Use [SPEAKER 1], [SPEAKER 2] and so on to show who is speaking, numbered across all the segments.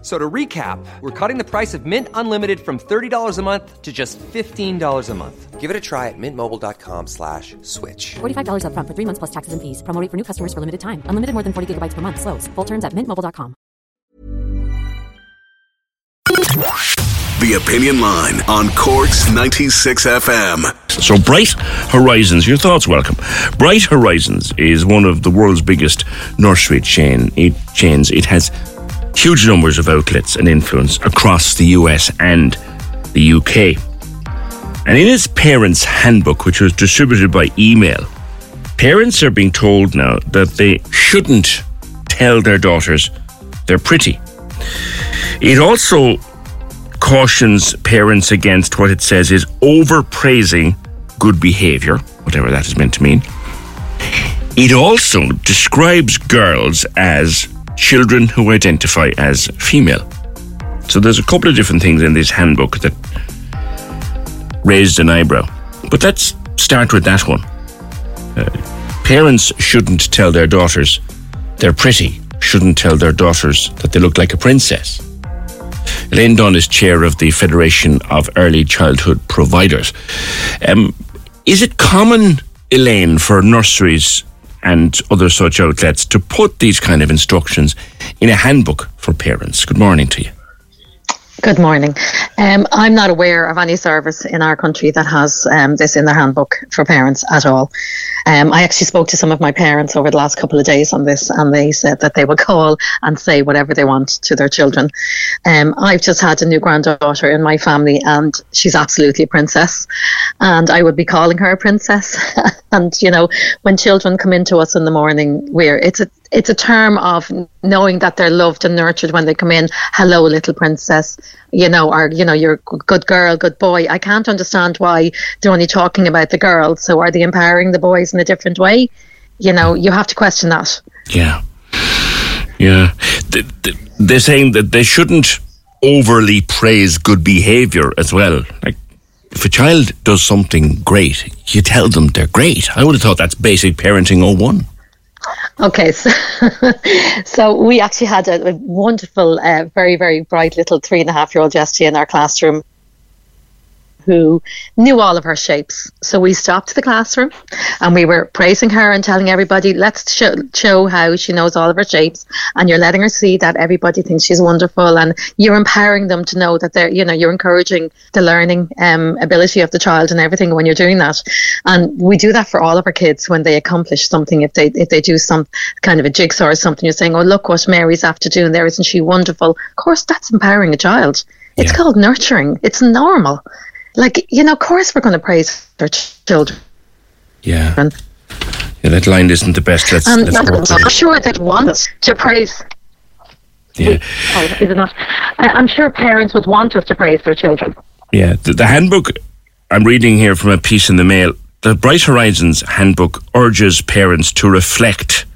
[SPEAKER 1] So to recap, we're cutting the price of Mint Unlimited from $30 a month to just $15 a month. Give it a try at mintmobile.com slash switch.
[SPEAKER 2] $45 up front for three months plus taxes and fees. Promo for new customers for limited time. Unlimited more than 40 gigabytes per month. Slows. Full terms at mintmobile.com.
[SPEAKER 3] The Opinion Line on Cork's 96 FM.
[SPEAKER 4] So, Bright Horizons, your thoughts welcome. Bright Horizons is one of the world's biggest nursery chain, it, chains. It has huge numbers of outlets and influence across the US and the UK. And in his parents' handbook, which was distributed by email, parents are being told now that they shouldn't tell their daughters they're pretty. It also cautions parents against what it says is overpraising good behaviour, whatever that is meant to mean. It also describes girls as children who identify as female. So there's a couple of different things in this handbook that raised an eyebrow. But let's start with that one. Uh, parents shouldn't tell their daughters they're pretty, shouldn't tell their daughters that they look like a princess. Elaine Dunne is chair of the Federation of Early Childhood Providers. Um, is it common, Elaine, for nurseries and other such outlets to put these kind of instructions in a handbook for parents? Good morning to you.
[SPEAKER 5] Good morning. Um, I'm not aware of any service in our country that has um, this in their handbook for parents at all. Um, I actually spoke to some of my parents over the last couple of days on this, and they said that they would call and say whatever they want to their children. Um, I've just had a new granddaughter in my family, and she's absolutely a princess, and I would be calling her a princess. and you know, when children come into us in the morning, we're it's a it's a term of knowing that they're loved and nurtured when they come in. Hello, little princess. You know, or you know, you're good girl, good boy. I can't understand why they're only talking about the girls. So are they empowering the boys in a different way? You know, you have to question that.
[SPEAKER 4] Yeah, yeah. They're saying that they shouldn't overly praise good behaviour as well. Like if a child does something great, you tell them they're great. I would have thought that's basic parenting 01.
[SPEAKER 5] Okay, so, so we actually had a, a wonderful, uh, very, very bright little three and a half year old Jessie in our classroom who knew all of her shapes. So we stopped the classroom and we were praising her and telling everybody, let's show, show how she knows all of her shapes. And you're letting her see that everybody thinks she's wonderful and you're empowering them to know that they're, you know, you're encouraging the learning um, ability of the child and everything when you're doing that. And we do that for all of our kids when they accomplish something. If they, if they do some kind of a jigsaw or something, you're saying, oh, look what Mary's after doing there. Isn't she wonderful? Of course, that's empowering a child. It's yeah. called nurturing. It's normal like you know, of course we're going to praise our children.
[SPEAKER 4] Yeah. Yeah, that line isn't the best. Let's,
[SPEAKER 5] um,
[SPEAKER 4] let's
[SPEAKER 5] I'm sure they want to praise.
[SPEAKER 4] Yeah.
[SPEAKER 5] Oh, is it not? I'm sure parents would want us to praise their children.
[SPEAKER 4] Yeah, the, the handbook I'm reading here from a piece in the mail. The Bright Horizons handbook urges parents to reflect.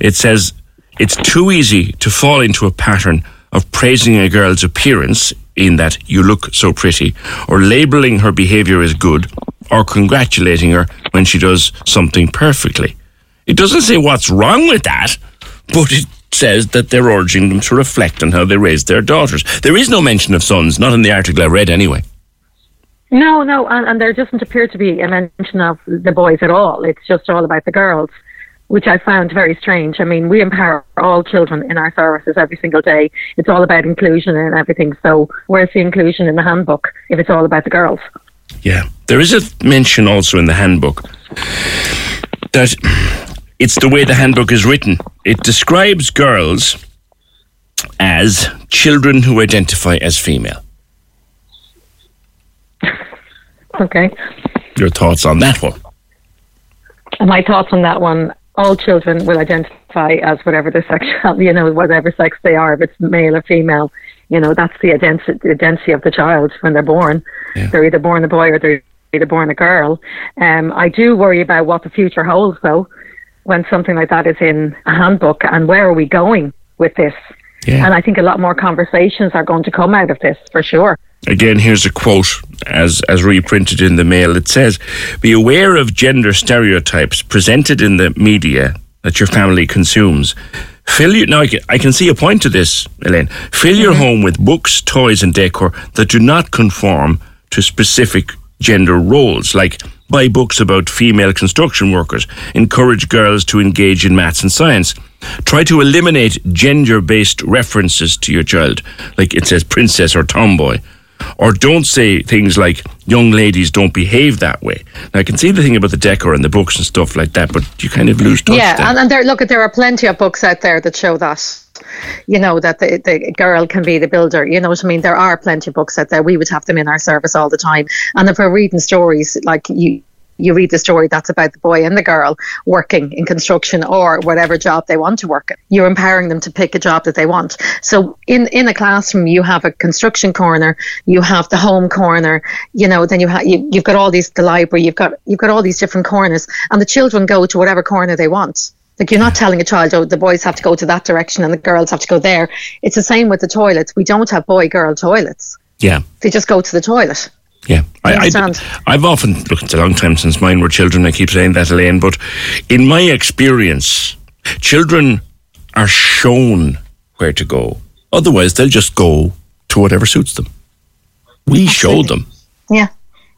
[SPEAKER 4] It says it's too easy to fall into a pattern of praising a girl's appearance in that you look so pretty, or labeling her behavior as good, or congratulating her when she does something perfectly. It doesn't say what's wrong with that, but it says that they're urging them to reflect on how they raised their daughters. There is no mention of sons, not in the article I read anyway.
[SPEAKER 5] No, no, and, and there doesn't appear to be a mention of the boys at all. It's just all about the girls, which I found very strange. I mean, we empower all children in our services every single day. It's all about inclusion and everything. So where's the inclusion in the handbook if it's all about the girls?
[SPEAKER 4] Yeah. There is a mention also in the handbook that it's the way the handbook is written. It describes girls as children who identify as female.
[SPEAKER 5] Okay.
[SPEAKER 4] Your thoughts on that one?
[SPEAKER 5] My thoughts on that one all children will identify as whatever their sexual, you know, whatever sex they are, if it's male or female. You know, that's the identity, the identity of the child when they're born.
[SPEAKER 4] Yeah.
[SPEAKER 5] They're either born a boy or they're either born a girl. Um, I do worry about what the future holds, though, when something like that is in a handbook, and where are we going with this?
[SPEAKER 4] Yeah.
[SPEAKER 5] And I think a lot more conversations are going to come out of this for sure.
[SPEAKER 4] Again, here's a quote as, as reprinted in the mail. It says, Be aware of gender stereotypes presented in the media that your family consumes. Fill your, now, I can, I can see a point to this, Elaine. Fill your home with books, toys, and decor that do not conform to specific gender roles, like buy books about female construction workers, encourage girls to engage in maths and science. Try to eliminate gender based references to your child, like it says princess or tomboy. Or don't say things like young ladies don't behave that way. Now, I can see the thing about the decor and the books and stuff like that, but you kind of lose touch.
[SPEAKER 5] Yeah,
[SPEAKER 4] then.
[SPEAKER 5] and, and there, look, there are plenty of books out there that show that. You know that the, the girl can be the builder. You know what I mean. There are plenty of books out there. We would have them in our service all the time. And if we're reading stories, like you, you read the story that's about the boy and the girl working in construction or whatever job they want to work in. You're empowering them to pick a job that they want. So in in a classroom, you have a construction corner, you have the home corner, you know, then you have you, you've got all these the library, you've got you've got all these different corners, and the children go to whatever corner they want. Like you're not telling a child, oh, the boys have to go to that direction and the girls have to go there. It's the same with the toilets. We don't have boy girl toilets.
[SPEAKER 4] yeah.
[SPEAKER 5] They just go to the toilet.
[SPEAKER 4] Yeah, I? I, have often look. It's a long time since mine were children. I keep saying that, Elaine. But in my experience, children are shown where to go. Otherwise, they'll just go to whatever suits them. We show them.
[SPEAKER 5] Yeah,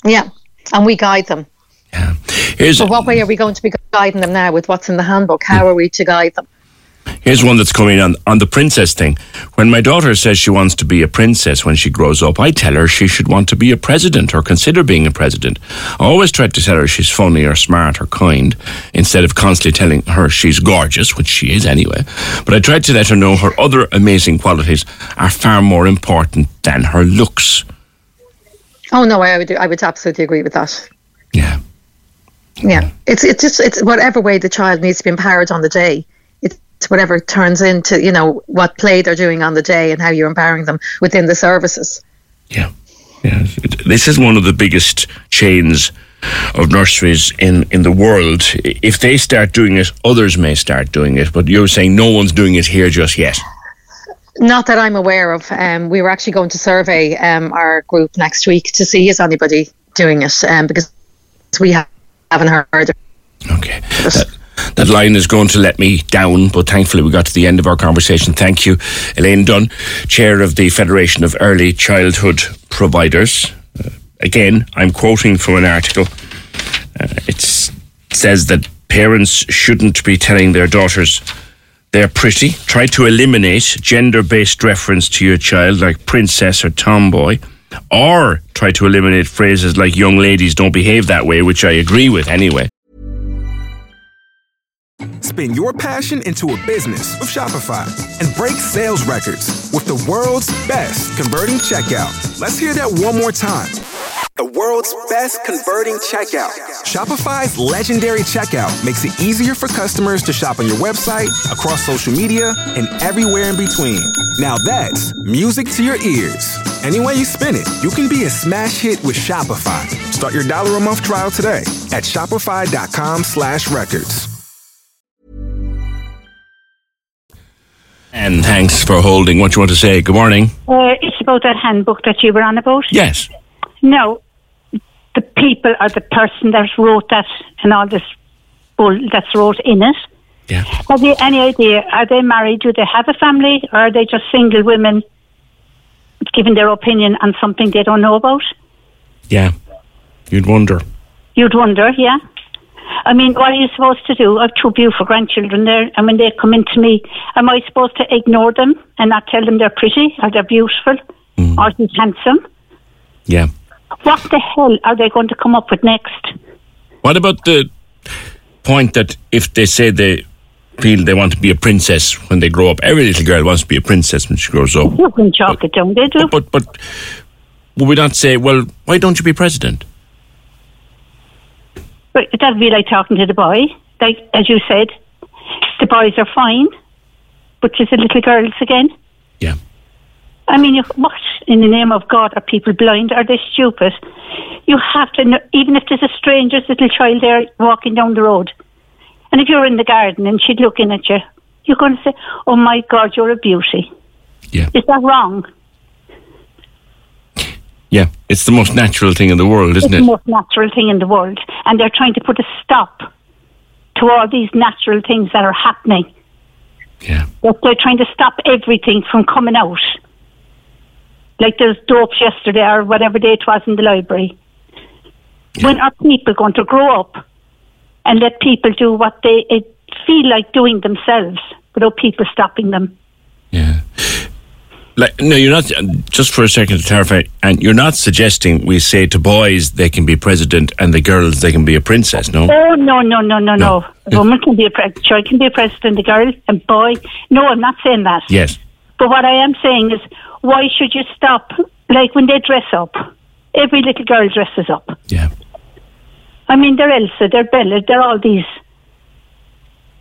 [SPEAKER 5] yeah, and we guide them.
[SPEAKER 4] Yeah. Here's
[SPEAKER 5] But what way are we going to be guiding them now with what's in the handbook? How are we to guide them?
[SPEAKER 4] Here's one that's coming on on the princess thing. When my daughter says she wants to be a princess when she grows up, I tell her she should want to be a president or consider being a president. I always try to tell her she's funny or smart or kind instead of constantly telling her she's gorgeous, which she is anyway. But I try to let her know her other amazing qualities are far more important than her looks.
[SPEAKER 5] Oh no, I would I would absolutely agree with that.
[SPEAKER 4] Yeah.
[SPEAKER 5] Yeah, it's it's just it's whatever way the child needs to be empowered on the day. It's whatever turns into you know what play they're doing on the day and how you're empowering them within the services.
[SPEAKER 4] Yeah. Yeah. This is one of the biggest chains of nurseries in, in the world. If they start doing it, others may start doing it. But you're saying no one's doing it here just yet.
[SPEAKER 5] Not that I'm aware of. Um, we were actually going to survey um, our group next week to see is anybody doing it um, because we ha- haven't heard.
[SPEAKER 4] Okay. That, that line is going to let me down, but thankfully we got to the end of our conversation. Thank you, Elaine Dunne, Chair of the Federation of Early Childhood Providers. Uh, again, I'm quoting from an article. Uh, it says that parents shouldn't be telling their daughters they're pretty. Try to eliminate gender based reference to your child like princess or tomboy. Or try to eliminate phrases like young ladies don't behave that way, which I agree with anyway.
[SPEAKER 6] Spin your passion into a business with Shopify and break sales records with the world's best converting checkout. Let's hear that one more time. The world's best converting checkout. Shopify's legendary checkout makes it easier for customers to shop on your website, across social media, and everywhere in between. Now that's music to your ears. Any way you spin it, you can be a smash hit with Shopify. Start your dollar a month trial today at shopify.com slash records.
[SPEAKER 4] And thanks for holding. What you want to say? Good morning.
[SPEAKER 7] Uh, it's about that handbook that you were on about.
[SPEAKER 4] Yes.
[SPEAKER 7] No, the people or the person that wrote that and all this bull that's wrote in it.
[SPEAKER 4] Yeah.
[SPEAKER 7] Have you any idea? Are they married? Do they have a family? Or are they just single women giving their opinion on something they don't know about?
[SPEAKER 4] Yeah. You'd wonder.
[SPEAKER 7] You'd wonder, yeah. I mean, what are you supposed to do? I have two beautiful grandchildren there, and when they come into me, am I supposed to ignore them and not tell them they're pretty or they're beautiful mm. or he's handsome?
[SPEAKER 4] Yeah.
[SPEAKER 7] What the hell are they going to come up with next?
[SPEAKER 4] What about the point that if they say they feel they want to be a princess when they grow up, every little girl wants to be a princess when she grows up.
[SPEAKER 7] You can chalk it down, they do.
[SPEAKER 4] But but would we not say, well, why don't you be president?
[SPEAKER 7] But that'd be like talking to the boy. Like, as you said, the boys are fine, but just the little girls again.
[SPEAKER 4] Yeah.
[SPEAKER 7] I mean, what in the name of God are people blind? Are they stupid? You have to, know, even if there's a stranger's little child there walking down the road, and if you're in the garden and she's looking at you, you're going to say, "Oh my God, you're a beauty."
[SPEAKER 4] Yeah.
[SPEAKER 7] Is that wrong?
[SPEAKER 4] Yeah. It's the most natural thing in the world, isn't
[SPEAKER 7] it's
[SPEAKER 4] it?
[SPEAKER 7] the most natural thing in the world, and they're trying to put a stop to all these natural things that are happening.
[SPEAKER 4] Yeah.
[SPEAKER 7] They're trying to stop everything from coming out. Like there's dopes yesterday or whatever day it was in the library. When are people going to grow up and let people do what they feel like doing themselves without people stopping them?
[SPEAKER 4] Yeah. Like, no, you're not. Just for a second to clarify, and you're not suggesting we say to boys they can be president and the girls they can be a princess. No.
[SPEAKER 7] Oh no no no no no! A woman can be a pre- sure can be a president, a girl and boy. No, I'm not saying that.
[SPEAKER 4] Yes.
[SPEAKER 7] But what I am saying is, why should you stop? Like when they dress up, every little girl dresses up.
[SPEAKER 4] Yeah.
[SPEAKER 7] I mean, they're Elsa, they're Bella, they're all these.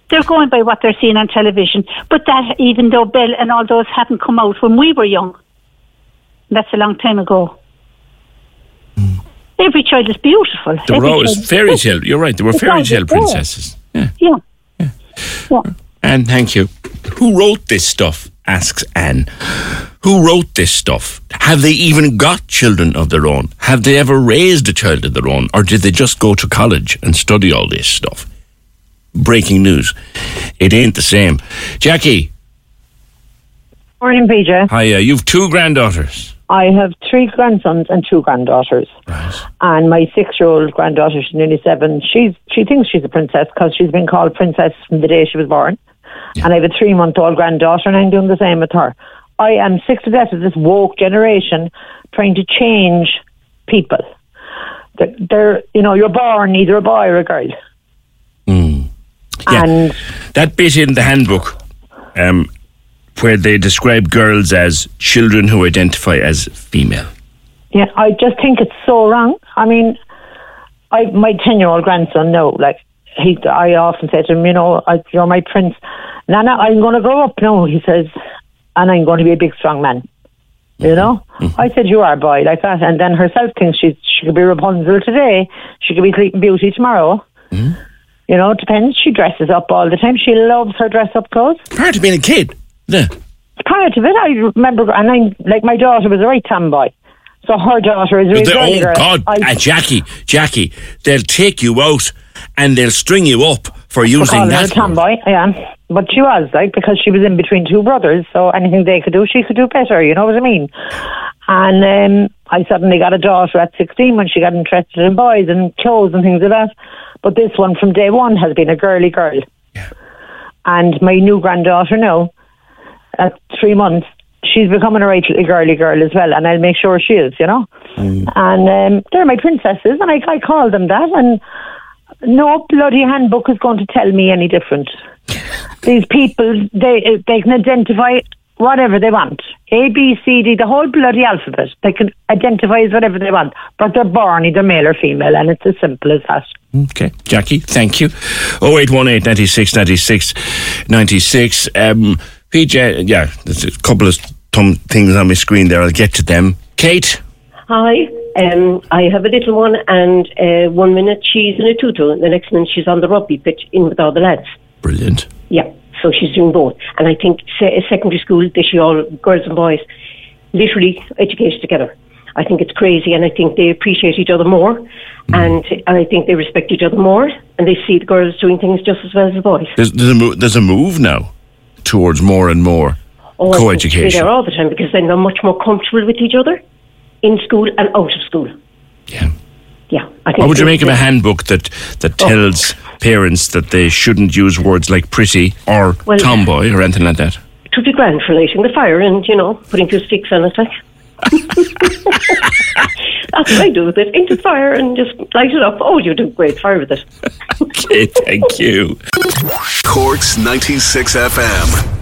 [SPEAKER 7] They're going by what they're seeing on television. But that, even though Belle and all those hadn't come out when we were young, that's a long time ago. Hmm. Every child is beautiful.
[SPEAKER 4] They were
[SPEAKER 7] Every
[SPEAKER 4] always
[SPEAKER 7] child is
[SPEAKER 4] fairy tale. You're right. They were fairy tale princesses. Yeah.
[SPEAKER 7] Yeah. Yeah.
[SPEAKER 4] And thank you. Who wrote this stuff? Asks Anne. Who wrote this stuff? Have they even got children of their own? Have they ever raised a child of their own? Or did they just go to college and study all this stuff? Breaking news. It ain't the same. Jackie,
[SPEAKER 8] Morning, PJ.
[SPEAKER 4] hi, uh, you've two granddaughters.
[SPEAKER 8] I have three grandsons and two granddaughters. And my six-year-old granddaughter, she's nearly seven. She's she thinks she's a princess because she's been called princess from the day she was born. And I have a three-month-old granddaughter, and I'm doing the same with her. I am sick to death of this woke generation trying to change people. They're, they're you know, you're born either a boy or a girl.
[SPEAKER 4] Yeah.
[SPEAKER 8] And
[SPEAKER 4] That bit in the handbook um, where they describe girls as children who identify as female.
[SPEAKER 8] Yeah, I just think it's so wrong. I mean, I my ten year old grandson, no, like he, I often say to him, you know, I, you're my prince, Nana. I'm going to grow up now. He says, and I'm going to be a big, strong man. You know, I said you are, boy, like that. And then herself thinks she's she could be Rapunzel today. She could be Sleeping Beauty tomorrow. You know, it depends. She dresses up all the time. She loves her dress up clothes.
[SPEAKER 4] Part of being a kid. Yeah.
[SPEAKER 8] Part of it, I remember, and I'm like my daughter was a right tomboy. So her daughter is really
[SPEAKER 4] oh
[SPEAKER 8] girl.
[SPEAKER 4] God,
[SPEAKER 8] I-
[SPEAKER 4] uh, Jackie, Jackie, they'll take you out and they'll string you up for using
[SPEAKER 8] calling her a
[SPEAKER 4] that.
[SPEAKER 8] tomboy, yeah. But she was like because she was in between two brothers, so anything they could do, she could do better. You know what I mean? And um, I suddenly got a daughter at sixteen when she got interested in boys and clothes and things like that. But this one from day one has been a girly girl. And my new granddaughter now, at three months, she's becoming a right little girly girl as well, and I'll make sure she is, you know. And um, they're my princesses, and I, I call them that. And no bloody handbook is going to tell me any different. These people, they they can identify whatever they want. A, B, C, D, the whole bloody alphabet. They can identify as whatever they want, but they're born either male or female, and it's as simple as that.
[SPEAKER 4] Okay, Jackie, thank you. 0818 96 96 96. Um, PJ, yeah, there's a couple of thumb things on my screen there. I'll get to them. Kate,
[SPEAKER 9] Hi, um, I have a little one, and uh, one minute she's in a tutu, and the next minute she's on the rugby pitch in with all the lads.
[SPEAKER 4] brilliant.
[SPEAKER 9] Yeah, so she's doing both. And I think se- secondary school, they should all, girls and boys, literally educated together. I think it's crazy, and I think they appreciate each other more, and, and I think they respect each other more, and they see the girls doing things just as well as the boys.
[SPEAKER 4] There's, there's, a, mo- there's a move now towards more and more
[SPEAKER 9] Oh, think They're all the time because then they're much more comfortable with each other in school and out of school.
[SPEAKER 4] Yeah.
[SPEAKER 9] yeah, I think.
[SPEAKER 4] What would you make of a handbook that that tells parents that they shouldn't use words like pretty or
[SPEAKER 9] Well-
[SPEAKER 4] tomboy or anything like that?
[SPEAKER 9] It would be grand for lighting the fire and you know putting two sticks on it, like. That's what I do with it. Into the fire and just light it up. Oh, you do great fire with it.
[SPEAKER 4] Okay, thank you.
[SPEAKER 3] Cork's 96 FM.